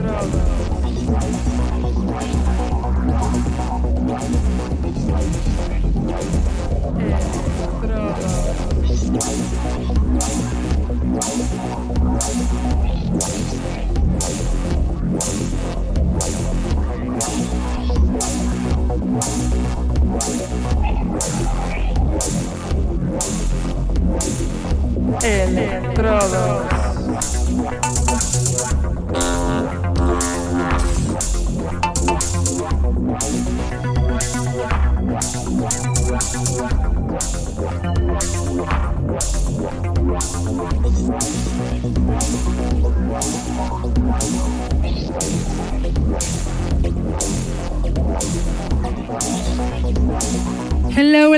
Droga. Electrodos.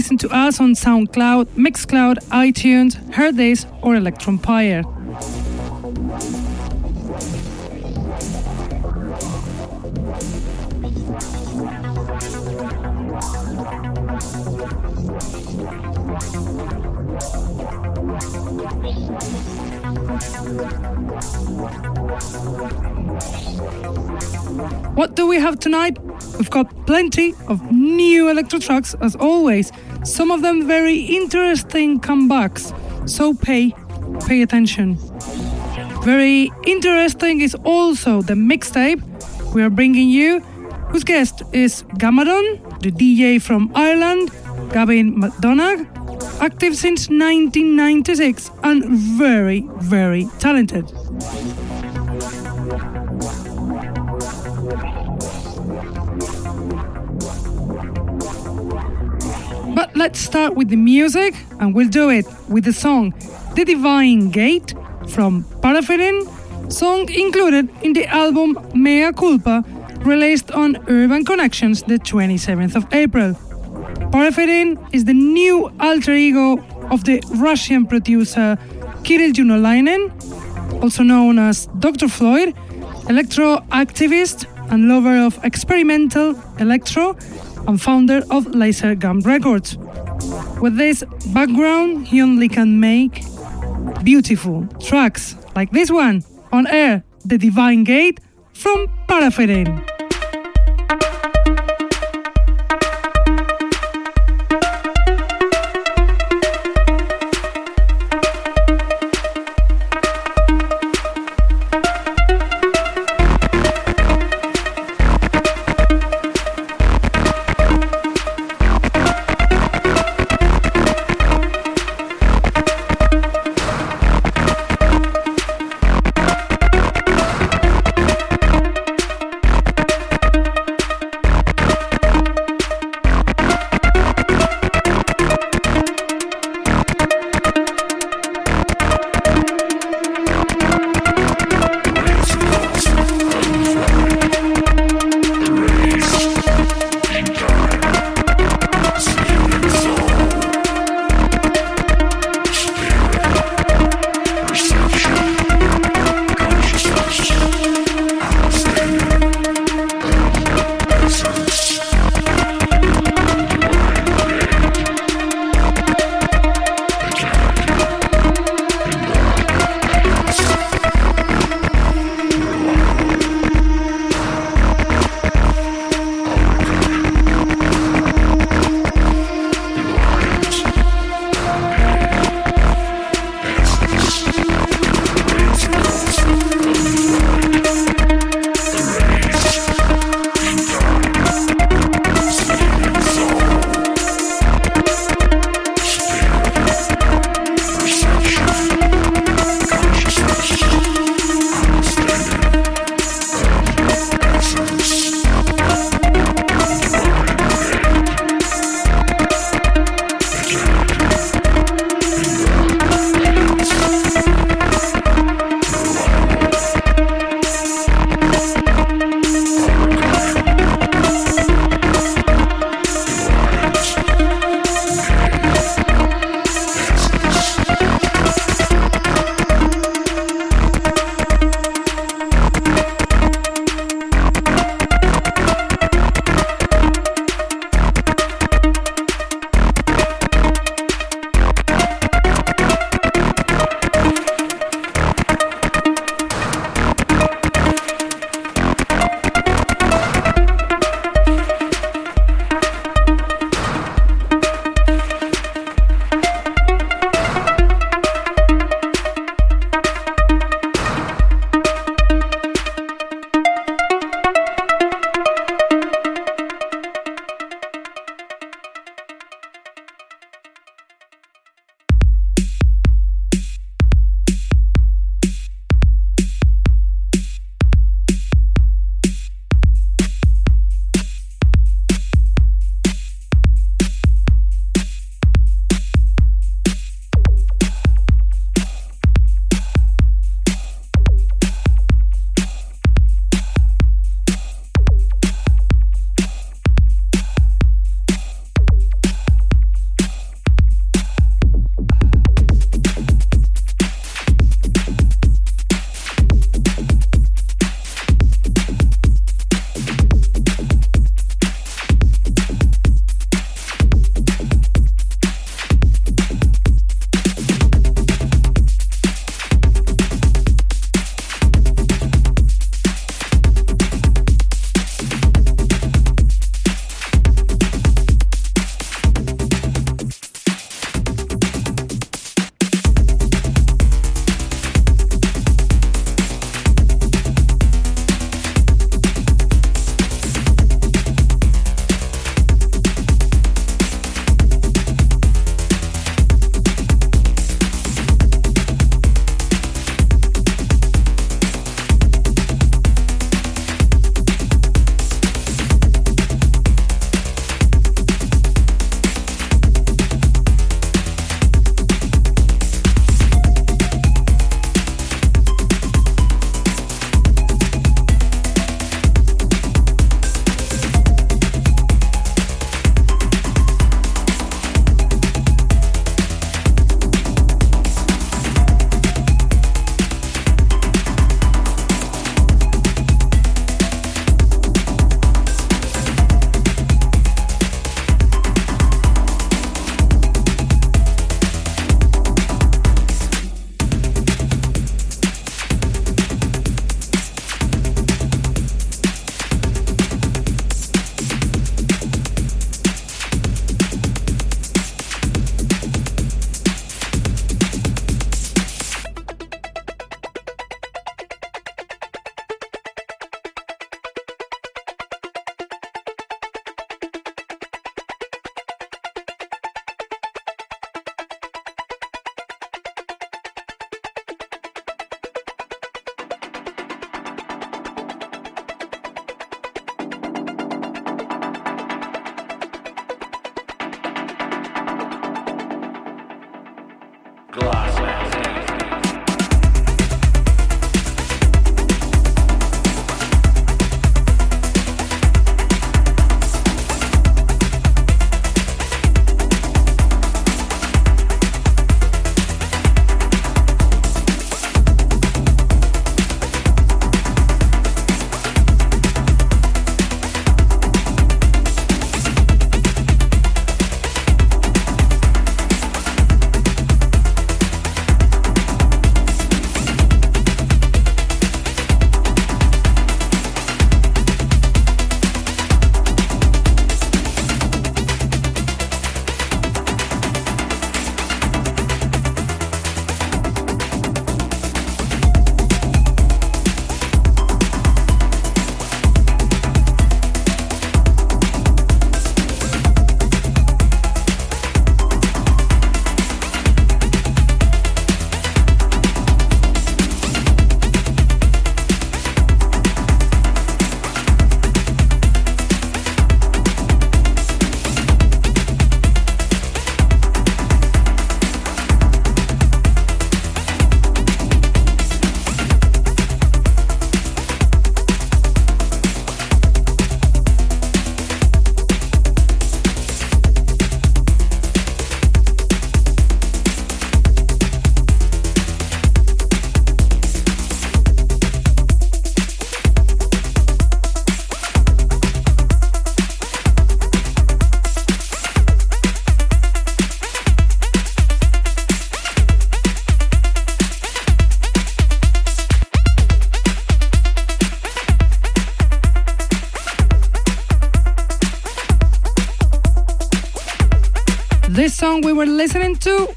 Listen to us on SoundCloud, Mixcloud, iTunes, Hearthis, or Electronpire. What do we have tonight? We've got plenty of new electro tracks as always. Some of them very interesting comebacks. So pay pay attention. Very interesting is also the mixtape we are bringing you, whose guest is Gamadon, the DJ from Ireland, Gavin McDonagh, active since 1996 and very, very talented. Let's start with the music, and we'll do it with the song The Divine Gate from Panafidin, song included in the album Mea Culpa, released on Urban Connections the 27th of April. Panafidin is the new alter ego of the Russian producer Kirill Junolainen, also known as Dr. Floyd, electro activist and lover of experimental electro and founder of Laser Gun Records. With this background, he only can make beautiful tracks like this one on air, The Divine Gate from Panafidin.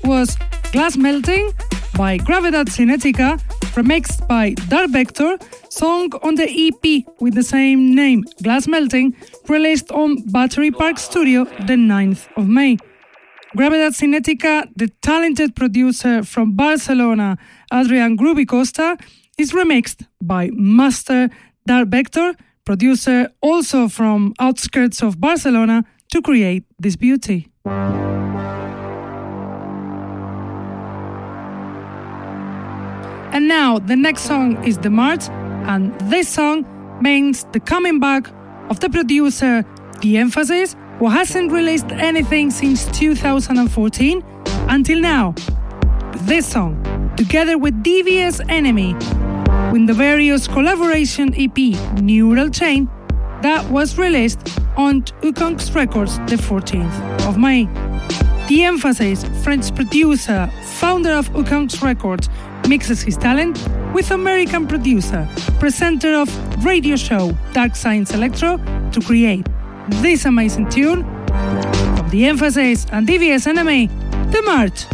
Was Glass Melting by Gravedad Cinética, remixed by Dark Vektor, song on the EP with the same name, Glass Melting, released on Battery Park Studio the 9th of May. Gravedad Cinética, the talented producer from Barcelona, Adrian Groovy Costa, is remixed by Master Dark Vektor, producer also from outskirts of Barcelona, to create this beauty. And now the next song is The March, and this song means the coming back of the producer Deemphasis, who hasn't released anything since 2014 until now. This song, together with DVS NME, with the various collaboration EP Neural Chain, that was released on Ukongs Records the 14th of May. Deemphasis, French producer, founder of Ukongs Records, mixes his talent with American producer, presenter of radio show Dark Science Electro to create this amazing tune from Deemphasis and DVS NME, The March.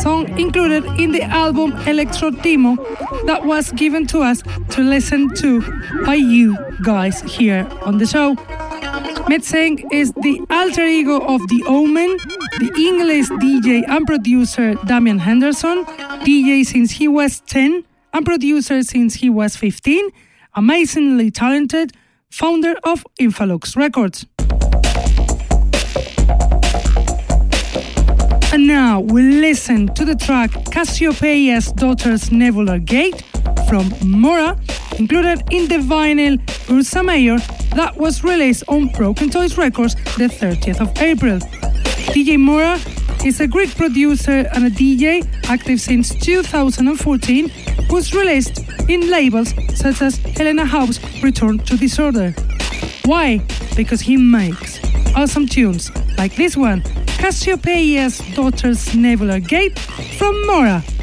Song included in the album Electro Demo that was given to us to listen to by you guys here on the show. Mindsync is the alter ego of The Omen, the English DJ and producer Damian Henderson, DJ since he was 10 and producer since he was 15, amazingly talented, founder of Infalux Records. And now we listen to the track Cassiopeia's Daughter's Nebular Gate from Morah, included in the vinyl Ursa Major that was released on Broken Toys Records the 30th of April. DJ Morah is a Greek producer and a DJ active since 2014 who's released in labels such as Helena House Return to Disorder. Why? Because he makes awesome tunes like this one Cassiopeia's Daughter's Nebular Gate from Morah.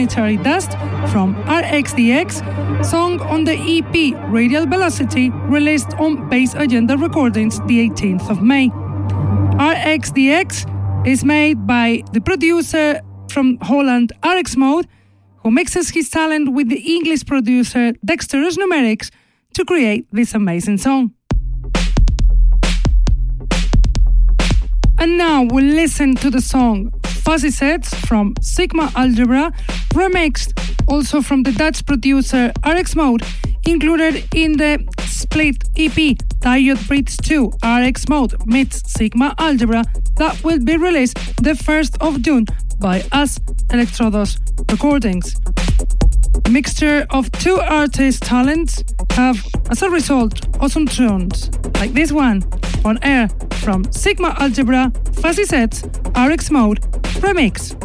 Interplanetary Dust from RXDX, song on the EP Radial Velocity, released on Bass Agenda Recordings the 18th of May. RXDX is made by the producer from Holland, RX Mode, who mixes his talent with the English producer Dexterous Numerics to create this amazing song. And now we'll listen to the song Fuzzy Sets from Sigma Algebra, remixed also from the Dutch producer RX Mode, included in the split EP Diode Breeds 2 RX Mode meets Sigma Algebra that will be released the 1st of June by us Elektrodos Recordings. A mixture of two artists' talents have, as a result, awesome tunes like this one on air from Sigma Algebra, Fuzzy Sets, RX Mode, Remix.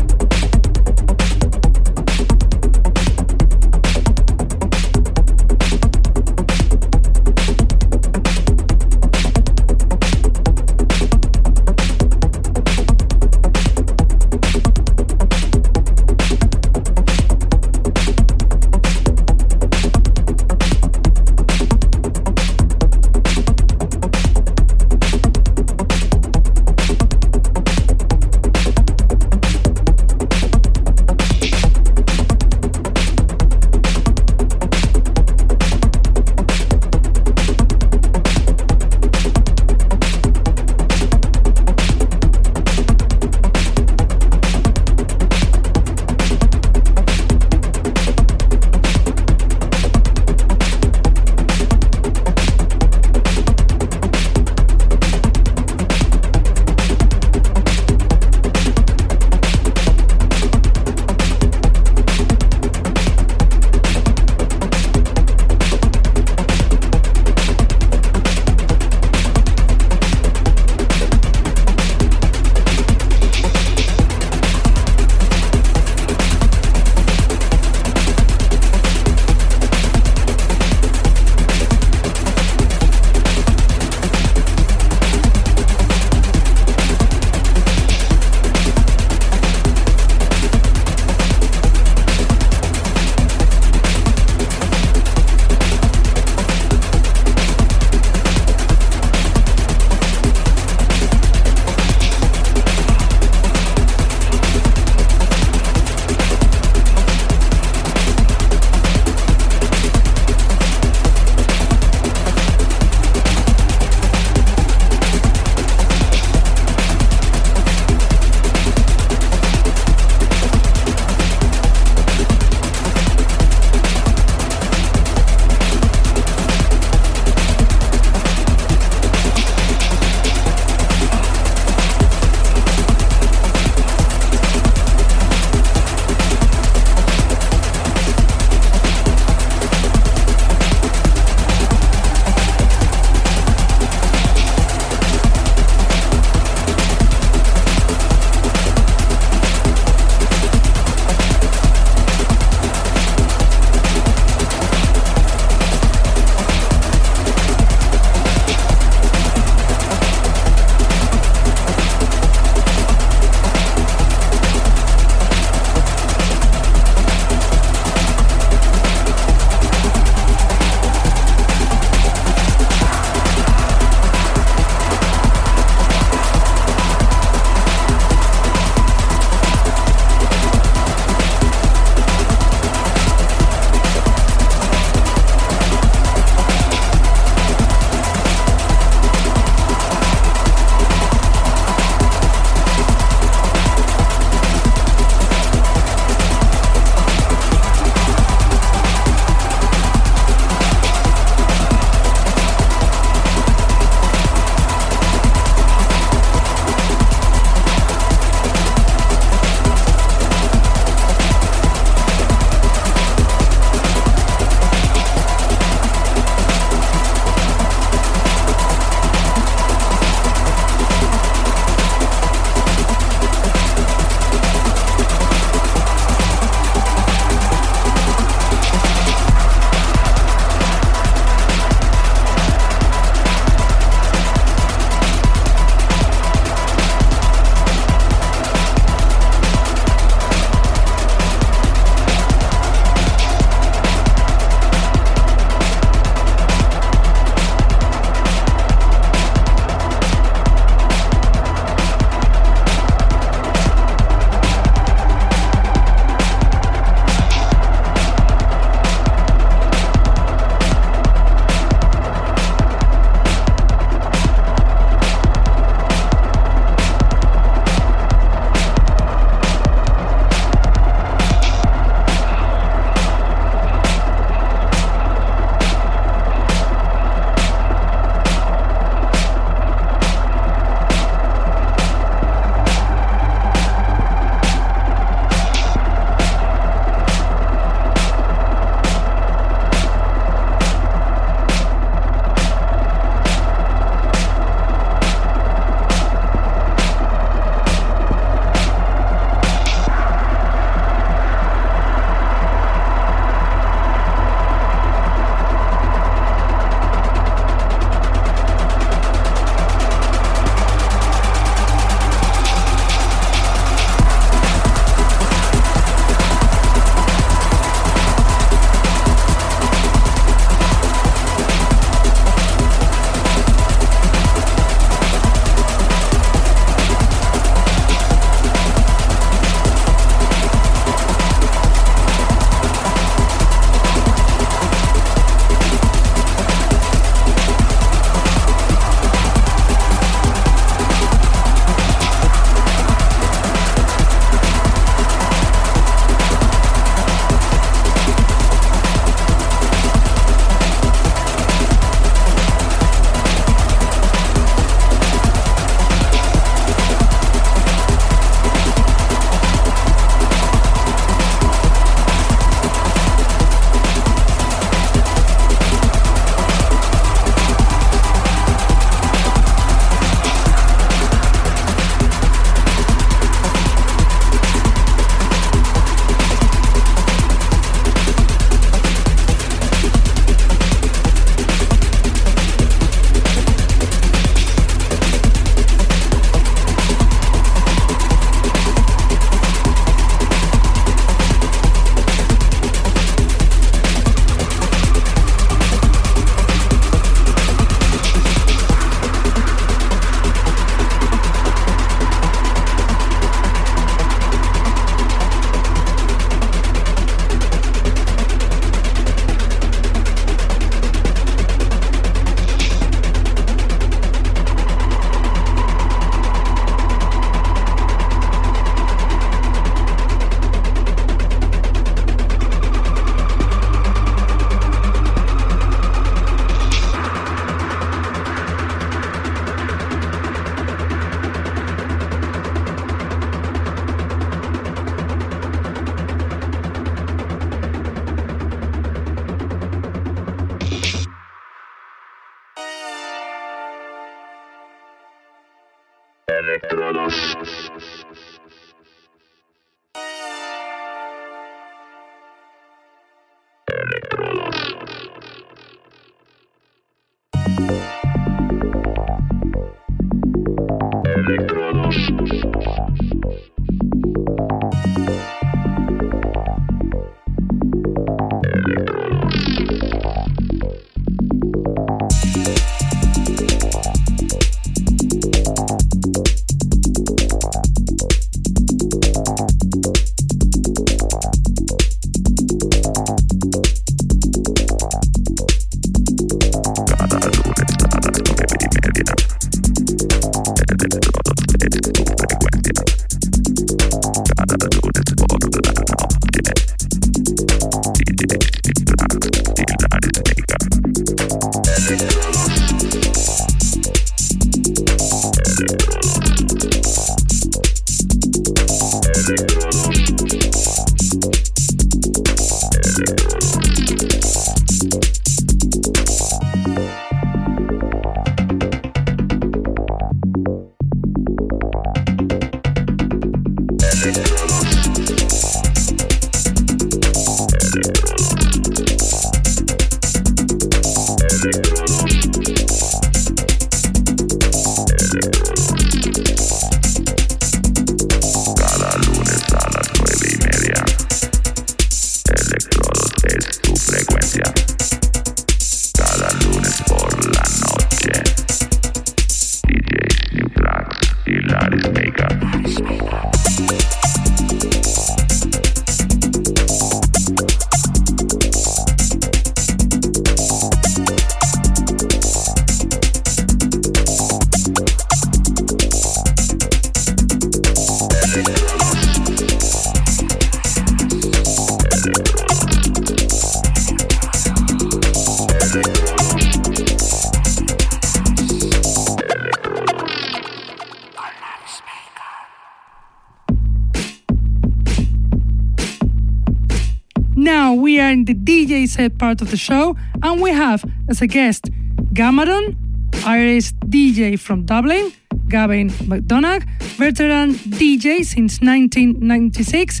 Part of the show, and we have as a guest Gamadon, Irish DJ from Dublin, Gavin McDonagh, veteran DJ since 1996,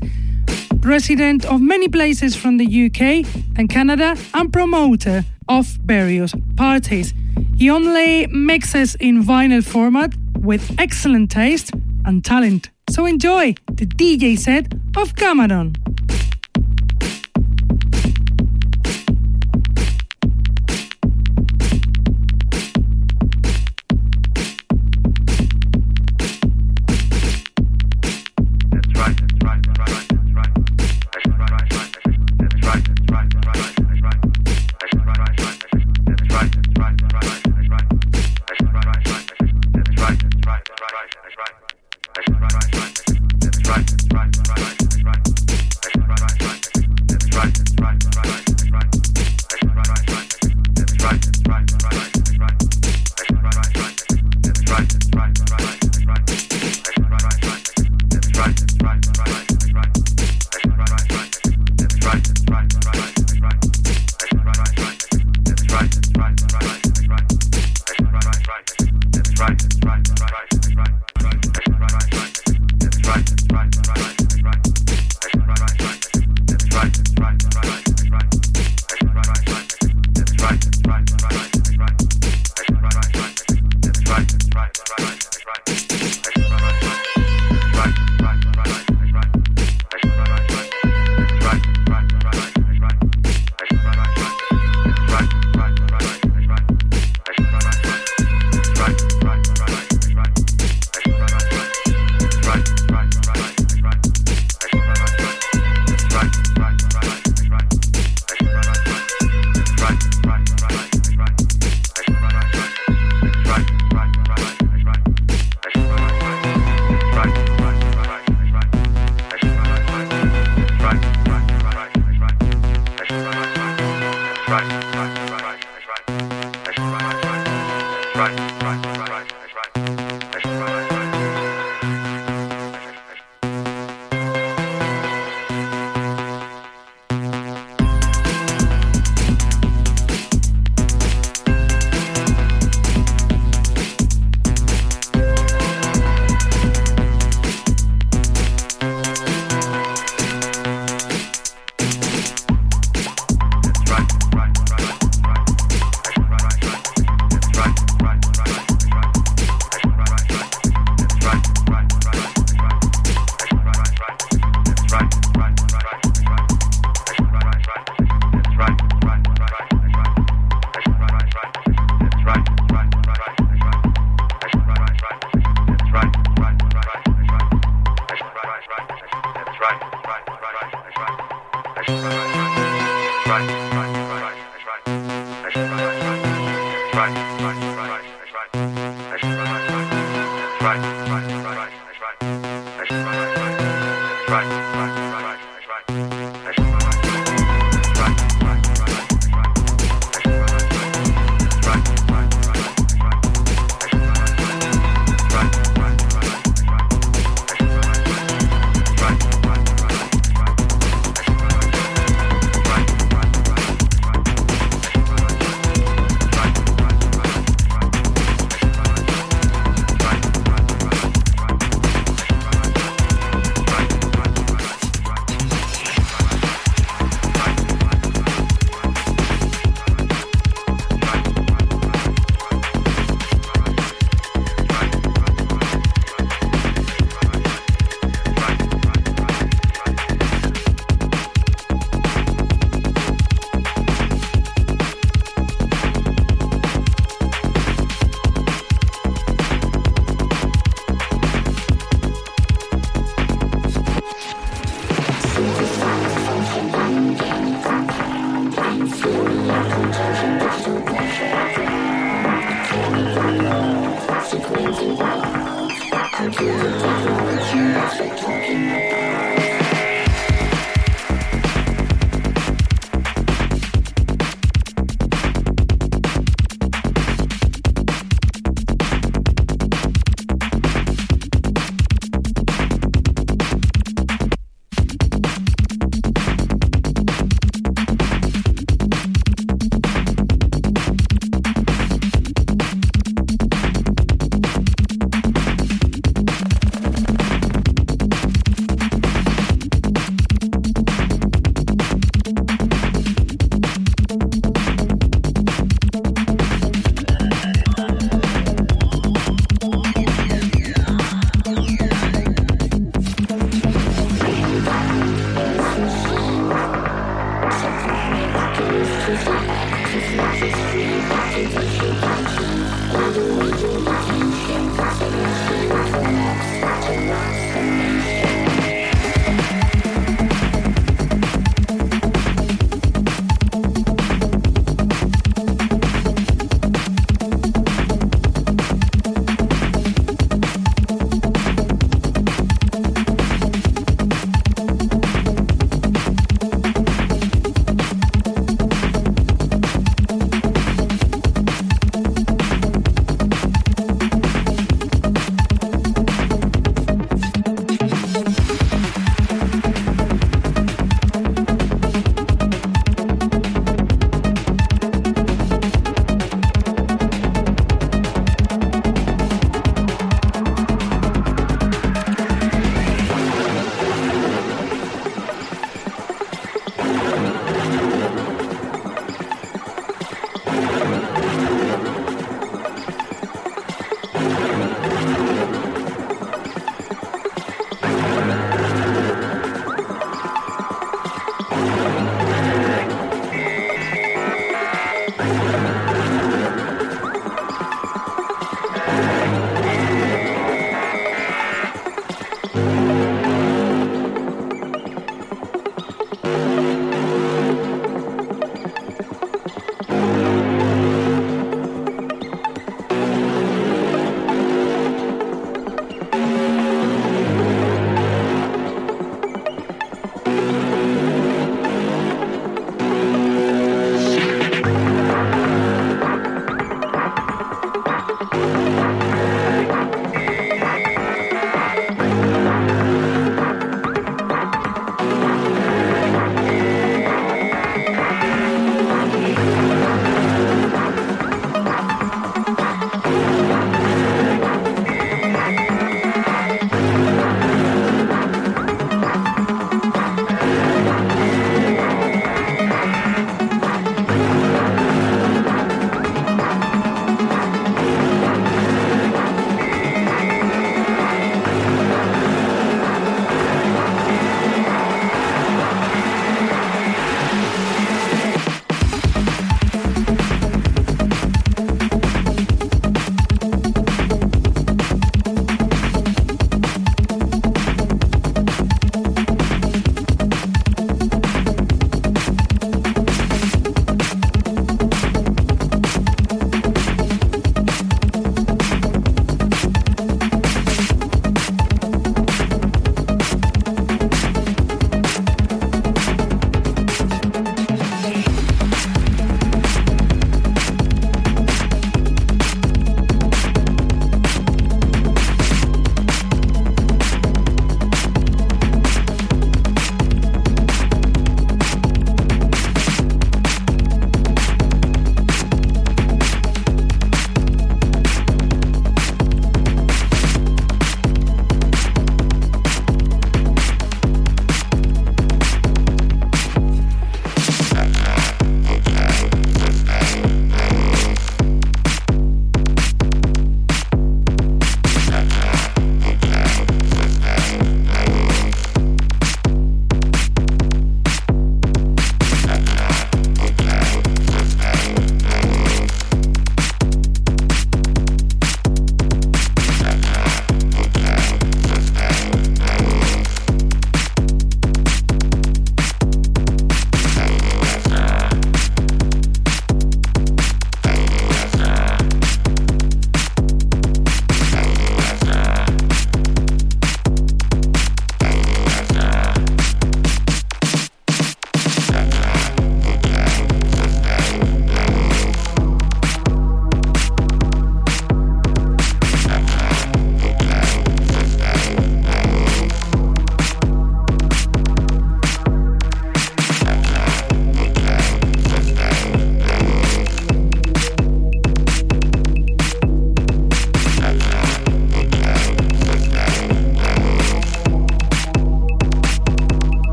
resident of many places from the UK and Canada, and promoter of various parties. He only mixes in vinyl format with excellent taste and talent. So enjoy the DJ set of Gamadon.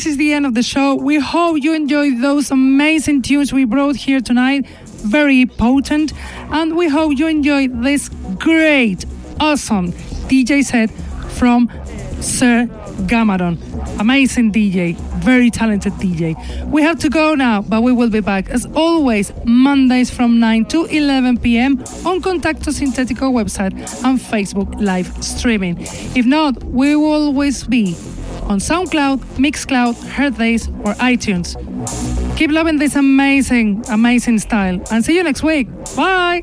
This is the end of the show. We hope you enjoyed those amazing tunes we brought here tonight. Very potent. And we hope you enjoyed this great, awesome DJ set from Sir Gamadon. Amazing DJ, very talented DJ. We have to go now, but we will be back as always Mondays from 9 to 11 p.m. on Contacto Sintetico website and Facebook live streaming. If not, we will always be on SoundCloud, Mixcloud, Hearthis, or iTunes. Keep loving this amazing, amazing style, and see you next week. Bye!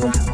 Thank